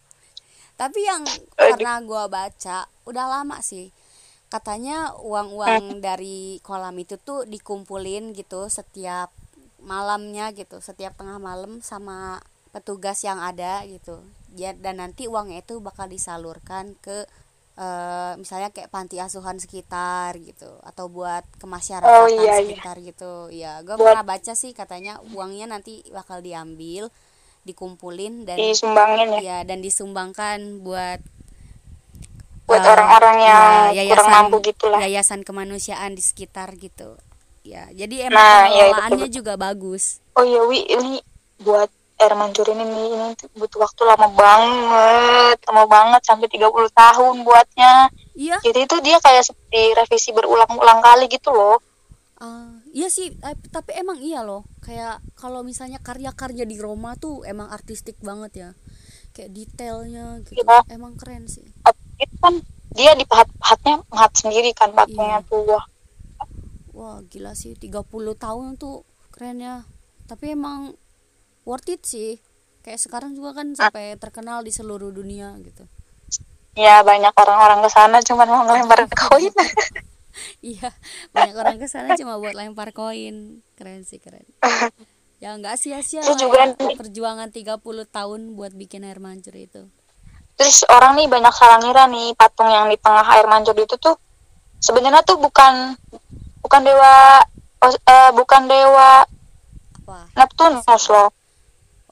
Tapi yang pernah gue baca udah lama sih. Katanya uang-uang dari kolam itu tuh dikumpulin gitu setiap malamnya gitu setiap tengah malam sama petugas yang ada gitu ya dan nanti uangnya itu bakal disalurkan ke eh, misalnya kayak panti asuhan sekitar gitu atau buat kemasyarakatan Oh, iya, iya. sekitar gitu. Ya gue Buat- pernah baca sih katanya uangnya nanti bakal diambil dikumpulin dan disumbangin ya. ya dan disumbangkan buat buat eh, orang-orang yang ya, kurang mampu gitu lah yayasan kemanusiaan di sekitar gitu. Ya jadi emang Nah, iya, pengelolaannya betul, juga bagus. Oh iya wi ini buat air mancur ini nih ini tuh butuh waktu lama banget lama banget sampai 30 tahun buatnya. Iya. Jadi itu dia kayak seperti revisi berulang-ulang kali gitu loh. Ah, iya sih eh, tapi emang iya loh. Kayak kalau misalnya karya-karya di Roma tuh emang artistik banget ya. Kayak detailnya gitu. Iya. emang keren sih. Itu kan dia dipahat-pahatnya pahat sendiri kan patungnya Iya. tuh wah. Wah gila sih. 30 tahun tuh keren ya. Tapi emang worth it sih. Kayak sekarang juga kan sampai terkenal di seluruh dunia gitu. Ya banyak orang-orang ke sana cuma mau ngelempar koin. Iya banyak orang ke sana cuma buat lempar koin. Keren sih keren. Ya nggak sia-sia juga ya, perjuangan 30 tahun buat bikin air mancur itu. Terus orang nih banyak salah ngira nih patung yang di tengah air mancur itu tuh sebenarnya tuh bukan bukan dewa oh, eh, bukan dewa apa? Neptunus loh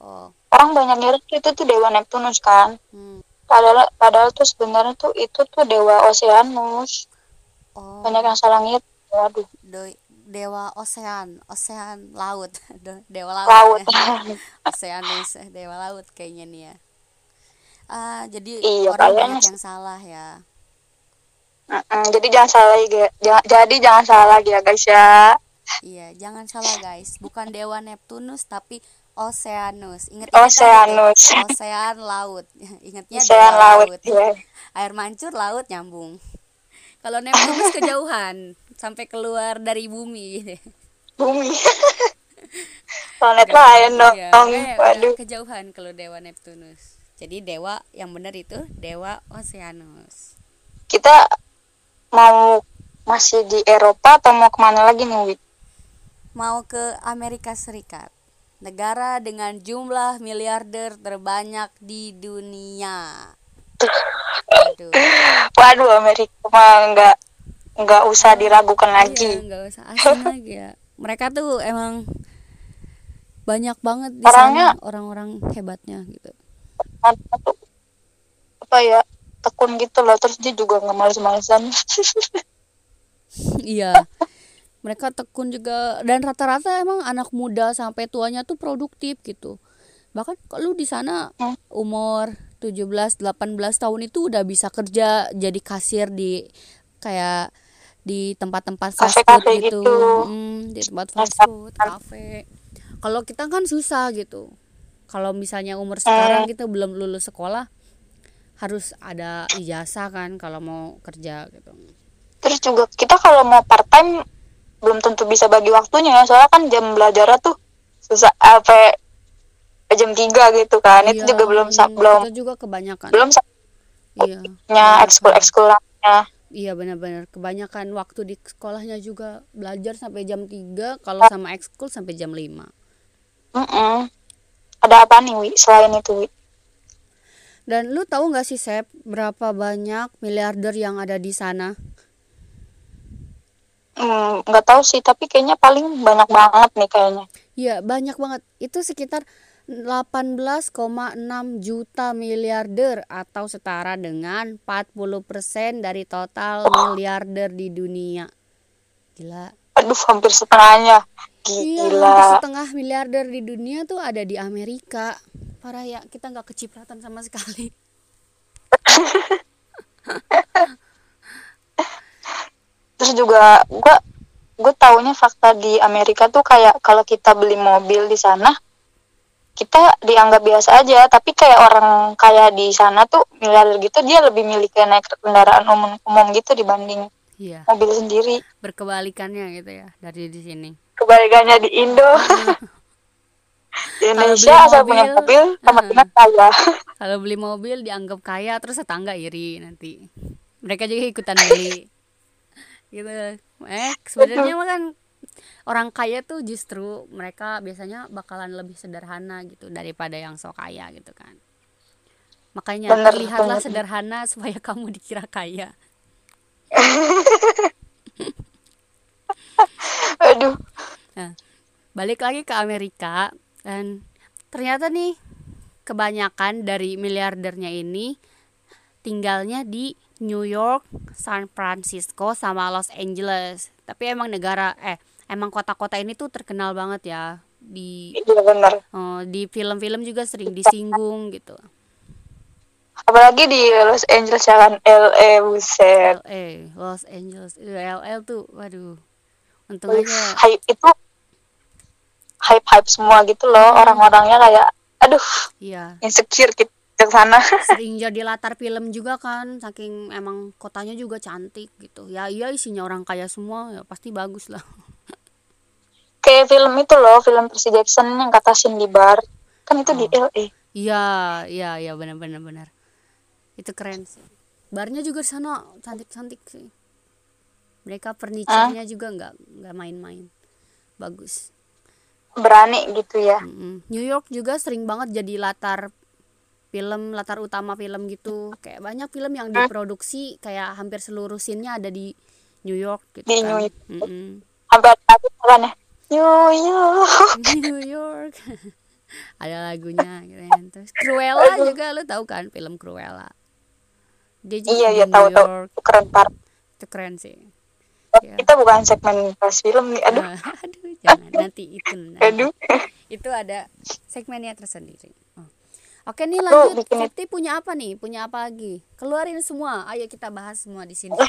oh orang banyak ngira itu tuh dewa Neptunus kan. Hmm. padahal padahal tuh sebenarnya tuh itu tuh dewa Oceanus. Oh. Banyak yang salah ngira waduh. Do- dewa ocean ocean laut. Dewa laut, laut. ya. Oceanus eh, dewa laut kayaknya nih ya. Ah jadi Iya, orang banyak yang salah ya. Mm-mm, jadi jangan salah lagi ya. Jangan- jadi jangan salah ya guys ya. Iya jangan salah guys. Bukan dewa Neptunus tapi Oceanus. Ingat Oceanus. ocean laut. Ingatnya Ocean laut. Laut ya air mancur laut nyambung. Kalau Neptunus kejauhan sampai keluar dari bumi. Bumi. Planet lain dong makanya udah waduh. kejauhan kalau dewa Neptunus. Jadi dewa yang benar itu dewa Oceanus. Kita mau masih di Eropa atau mau ke mana lagi nih Wid? mau ke Amerika Serikat negara dengan jumlah miliarder terbanyak di dunia. Aduh. waduh Amerika mah nggak nggak usah diragukan Iya, lagi. nggak usah asing lagi ya. Mereka tuh emang banyak banget di Orangnya- sana orang-orang hebatnya gitu. Apa ya tekun gitu loh terus dia juga nggak males-malesan. Iya. Mereka tekun juga dan rata-rata emang anak muda sampai tuanya tuh produktif gitu. Bahkan kalau di sana Hmm. umur 17, 18 tahun itu udah bisa kerja jadi kasir di kayak di tempat-tempat fast food gitu. gitu. Mm, di tempat fast food, kafe. Kalau kita kan susah gitu. Kalau misalnya umur sekarang kita belum lulus sekolah harus ada ijazah kan kalau mau kerja gitu. terus juga kita kalau mau part time belum tentu bisa bagi waktunya ya. Soalnya kan jam belajar tuh susah apa jam 3 gitu kan. Itu Iya, juga belum hmm, belum kita juga kebanyakan. belum iya. nya ekskul ekskulnya Iya benar-benar. Kebanyakan waktu di sekolahnya juga belajar sampai jam 3 kalau sama ekskul sampai jam 5 ada apa nih wi selain itu wi? Dan lu tahu nggak sih Sep berapa banyak miliarder yang ada di sana? Hmm, nggak tahu sih tapi kayaknya paling banyak banget nih kayaknya Iya banyak banget itu sekitar 18,6 juta miliarder atau setara dengan 40% dari total miliarder di dunia. Gila. aduh hampir setengahnya Iya, gila setengah miliarder di dunia tuh ada di Amerika. Parah ya, kita nggak kecipratan sama sekali. terus juga gua gue taunya fakta di Amerika tuh kayak kalau kita beli mobil di sana kita dianggap biasa aja tapi kayak orang kaya di sana tuh miliarder gitu dia lebih milih kayak naik kendaraan umum umum gitu dibanding Iya, mobil sendiri berkebalikannya gitu ya dari di sini. kebalikannya di Indo di Indonesia asal punya mobil, mobil sama uh. kaya Kalau beli mobil dianggap kaya terus tetangga iri nanti. Mereka juga ikutan beli. Gitu. Eh, sebenarnya mah kan orang kaya tuh justru mereka biasanya bakalan lebih sederhana gitu daripada yang so kaya gitu kan. Makanya Bener, terlihatlah bener. sederhana supaya kamu dikira kaya. aduh Nah, balik lagi ke Amerika dan ternyata nih kebanyakan dari miliardernya ini tinggalnya di New York, San Francisco sama Los Angeles. Tapi emang negara eh emang kota-kota ini tuh terkenal banget ya di iya bener eh, di film-film juga sering disinggung gitu. apalagi di Los Angeles ya kan LA buset LA, Los Angeles, LL tuh waduh. Untung Wih, aja hype itu hype hype semua gitu loh Hmm. orang-orangnya kayak aduh iya insecure gitu ke sana. Sering jadi latar film juga kan saking emang kotanya juga cantik gitu. Ya iya isinya orang kaya semua ya pasti bagus lah. Kayak film itu loh film Percy Jackson yang kata Cindy Bar. Kan itu di Oh. LA iya iya iya benar benar benar. Itu keren sih. Barnya juga di sana cantik cantik sih. Mereka furniturnya juga nggak nggak main-main. Bagus. Berani gitu ya. New York juga sering banget jadi latar film latar utama film gitu. Kayak banyak film yang diproduksi kayak hampir seluruh scene-nya ada di New York gitu Di kan. New York. Lagu kan ya? New York. New York. Ada lagunya gitu kan. Terus Cruella juga lu tahu kan film Cruella? Dia juga iya di iya New tahu tahu. Keren par itu keren sih. Ya. kita bukan segmen bahas film nih aduh. Ah, aduh jangan. Nanti itu nanti. aduh itu ada segmennya tersendiri. Oh. Oke nih lanjut. bikin. Septi punya apa nih? Punya apa lagi? Keluarin semua. Ayo kita bahas semua di sini.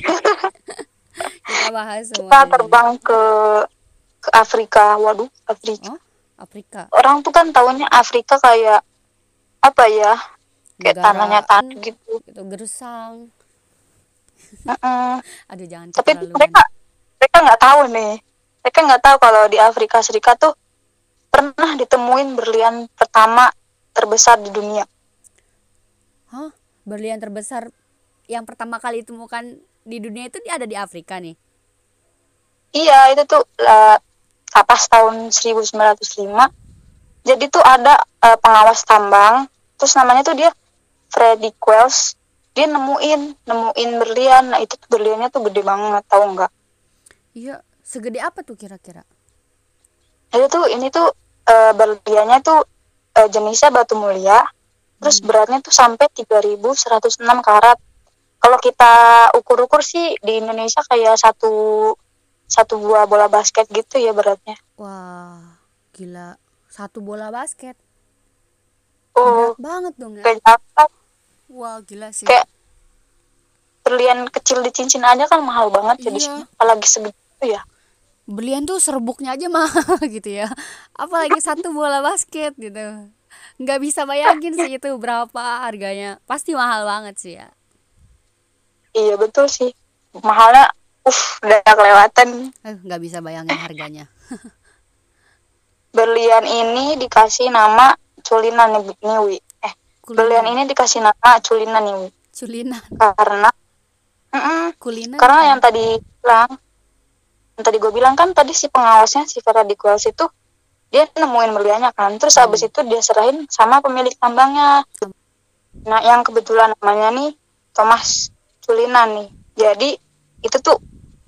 Kita bahas semua kita terbang ke ke Afrika. Waduh Afrika. Oh Afrika. Orang tuh kan taunya Afrika kayak apa ya kayak Negara- tanahnya tanah gitu gitu. gersang. Heeh. aduh jangan tapi keterlaluan. mereka mereka nggak tahu nih. Mereka nggak tahu kalau di Afrika Serikat tuh pernah ditemuin berlian pertama terbesar di dunia Hah? Berlian terbesar yang pertama kali ditemukan di dunia itu ada di Afrika nih. iya itu tuh eh, kapas tahun 1905 jadi tuh ada eh, pengawas tambang terus namanya tuh dia Freddy Quells dia nemuin nemuin berlian nah itu tuh berliannya tuh gede banget tahu nggak Iya, segede apa tuh kira-kira? itu tuh ini tuh eh, berliannya tuh eh, jenisnya batu mulia terus beratnya tuh sampai 3106 karat kalau kita ukur-ukur sih di Indonesia kayak satu satu buah bola basket gitu ya beratnya Wah, gila. Satu bola basket. oh Berat banget dong ya. kayak apa Wah, gila sih. kayak berlian kecil di cincin aja kan mahal banget ya Iya. sini apalagi segitu ya Berlian tuh serbuknya aja mahal gitu ya. Apalagi satu bola basket gitu. Nggak bisa bayangin sih itu berapa harganya. Pasti mahal banget sih ya. iya betul sih mahalnya uh udah kelewatan eh nggak bisa bayangin harganya berlian ini dikasih nama culinan nih nih, Wi. eh berlian kulinan ini dikasih nama culinan nih Wi. culinan karena Mm-mm. kulinan karena yang tadi bilang yang tadi gue bilang kan tadi si pengawasnya si Wells itu dia nemuin berliannya kan. Terus Hmm. habis itu dia serahin sama pemilik tambangnya. Nah yang kebetulan namanya nih Thomas Culinan nih. Jadi itu tuh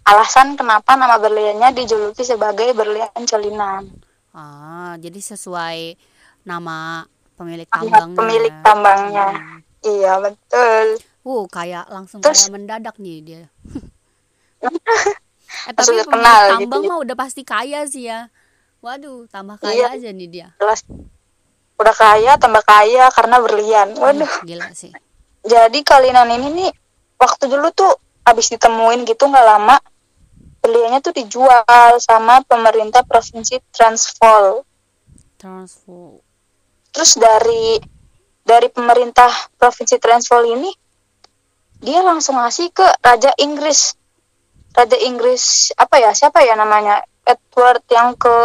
alasan kenapa nama berliannya dijuluki sebagai berlian Culinan ah jadi sesuai nama pemilik tambangnya. pemilik tambangnya. Hmm. iya betul. Wow, kayak langsung Terus- kayak mendadak nih dia. eh Langsung tapi terkenal pemilik gitu tambang ya. mah udah pasti kaya sih ya. Waduh, tambah kaya Iya. aja nih dia. jelas udah kaya tambah kaya karena berlian waduh Wah, gila sih. Jadi kalinan ini nih waktu dulu tuh habis ditemuin gitu nggak lama beliannya tuh dijual sama pemerintah provinsi Transvaal. Transfer. Terus dari dari pemerintah provinsi Transvaal ini dia langsung ngasih ke Raja Inggris. Raja Inggris apa ya? Siapa ya namanya? Edward yang ke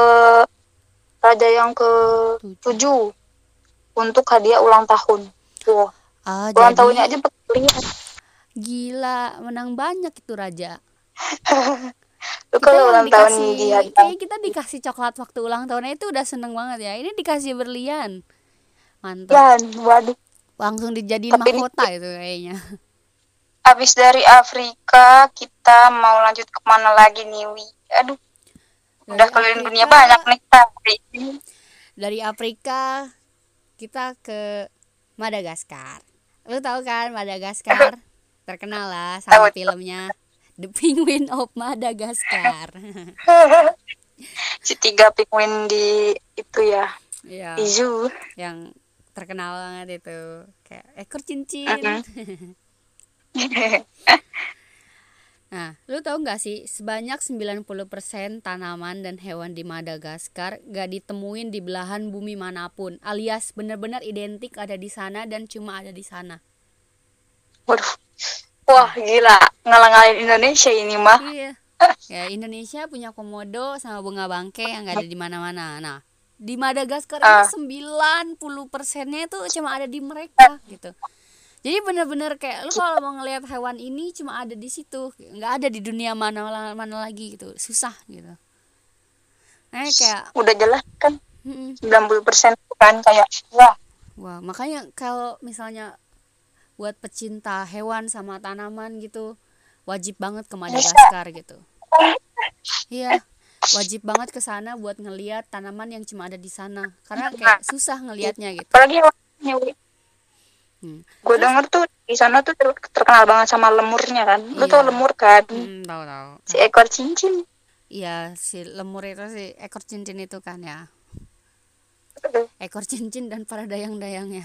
Raja yang ke tujuh untuk hadiah ulang tahun. Wow, Ah, ulang jadi tahunnya aja belian. gila, menang banyak itu raja. Lu Kita kalau ulang tahun dikasih, dia kayaknya kita dikasih coklat waktu ulang tahunnya itu udah seneng banget ya. Ini dikasih berlian. Mantap. dan waduh Langsung dijadiin Tapi ini- mahkota itu kayaknya. habis dari Afrika kita mau lanjut ke mana lagi nih Wi aduh udah Dari keliling dunia banyak nih tapi dari Afrika kita ke Madagaskar. Lu tahu kan Madagaskar? Terkenal lah sama filmnya The Penguin of Madagascar. si tiga penguin di itu ya ya, di zoo yang terkenal banget itu kayak ekor cincin. Mm-mm. Nah, lu tahu nggak sih sebanyak 90% tanaman dan hewan di Madagaskar gak ditemuin di belahan bumi mana pun, alias benar-benar identik ada di sana dan cuma ada di sana. waduh wah gila ngalang-ngalin Indonesia ini mah Iya. Ya Indonesia punya komodo sama bunga bangke yang nggak ada di mana-mana. Nah, di Madagaskar Ah. ini 90 persennya itu cuma ada di mereka gitu. Jadi bener-bener kayak lu kalau mau ngelihat hewan ini cuma ada di situ, nggak ada di dunia mana mana lagi gitu, susah gitu. Nah, kayak udah jelas kan mm-mm. 90% kan kayak wah wah makanya kalau misalnya buat pecinta hewan sama tanaman gitu wajib banget ke Madagaskar gitu. Iya, wajib banget ke sana buat ngeliat tanaman yang cuma ada di sana. Karena kayak susah ngelihatnya gitu. apalagi Hmm. gue denger tuh di sana tuh ter- terkenal banget sama lemurnya kan lu Iya. tau lemur kan Hmm, tahu tahu. si ekor cincin Iya, si lemur itu si ekor cincin itu kan ya. Ekor cincin dan para dayang-dayangnya.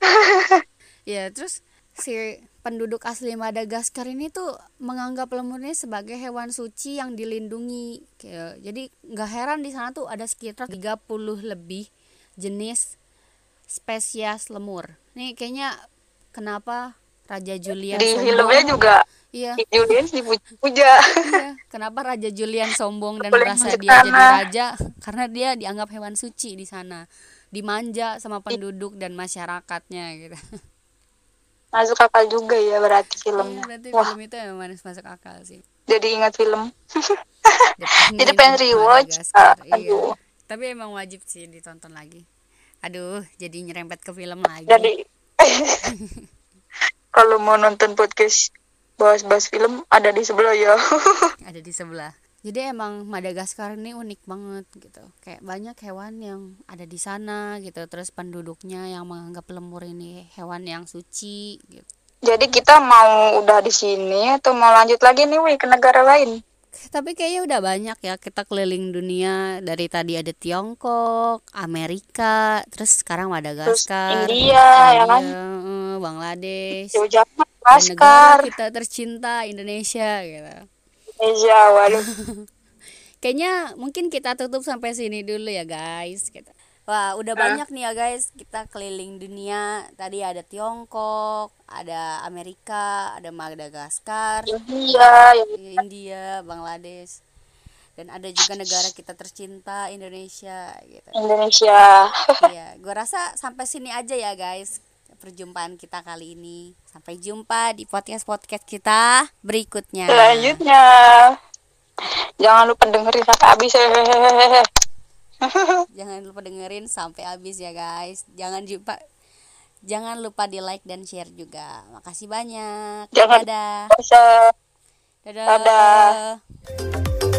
Iya, terus si penduduk asli Madagaskar ini tuh menganggap lemurnya sebagai hewan suci yang dilindungi. Jadi nggak heran di sana tuh ada sekitar 30 lebih jenis spesies lemur. Nih kayaknya kenapa Raja Julian di sombong? filmnya juga Iya. Julian dipuja Iya, kenapa Raja Julian sombong dan Boleh merasa dia jadi tanah. raja? Karena dia dianggap hewan suci di sana, dimanja sama penduduk dan masyarakatnya gitu. masuk akal juga ya berarti Iya, filmnya berarti wah film itu emang manis masuk akal sih. jadi ingat film jadi pengen rewatch Ah, iya. Tapi emang wajib sih ditonton lagi. Aduh, jadi nyerempet ke film lagi. jadi kalau mau nonton podcast bahas-bahas film ada di sebelah ya ada di sebelah. Jadi emang Madagaskar ini unik banget gitu. Kayak banyak hewan yang ada di sana gitu. Terus penduduknya yang menganggap lemur ini hewan yang suci gitu. jadi kita mau udah di sini atau mau lanjut lagi nih Wi, ke negara lain Tapi kayaknya udah banyak ya kita keliling dunia dari tadi ada Tiongkok, Amerika, terus sekarang Madagaskar, India, ya kan? eh, Bangladesh, jauh-jauh negara kita tercinta Indonesia gitu. Indonesia waduh Kayaknya mungkin kita tutup sampai sini dulu ya guys. Gitu. Wah, udah banyak nih ya guys. Kita keliling dunia. Tadi ada Tiongkok, ada Amerika, ada Madagaskar, India ya India, Bangladesh. Dan ada juga negara kita tercinta Indonesia gitu. Indonesia Iya, gue rasa sampai sini aja ya guys perjumpaan kita kali ini. Sampai jumpa di podcast-podcast kita berikutnya. selanjutnya jangan lupa dengerin sampai habis hehehe Jangan lupa dengerin sampai habis ya guys. Jangan lupa jangan lupa di like dan share juga. Makasih banyak. Jangan- Dadah. bisa Dadah. Dadah.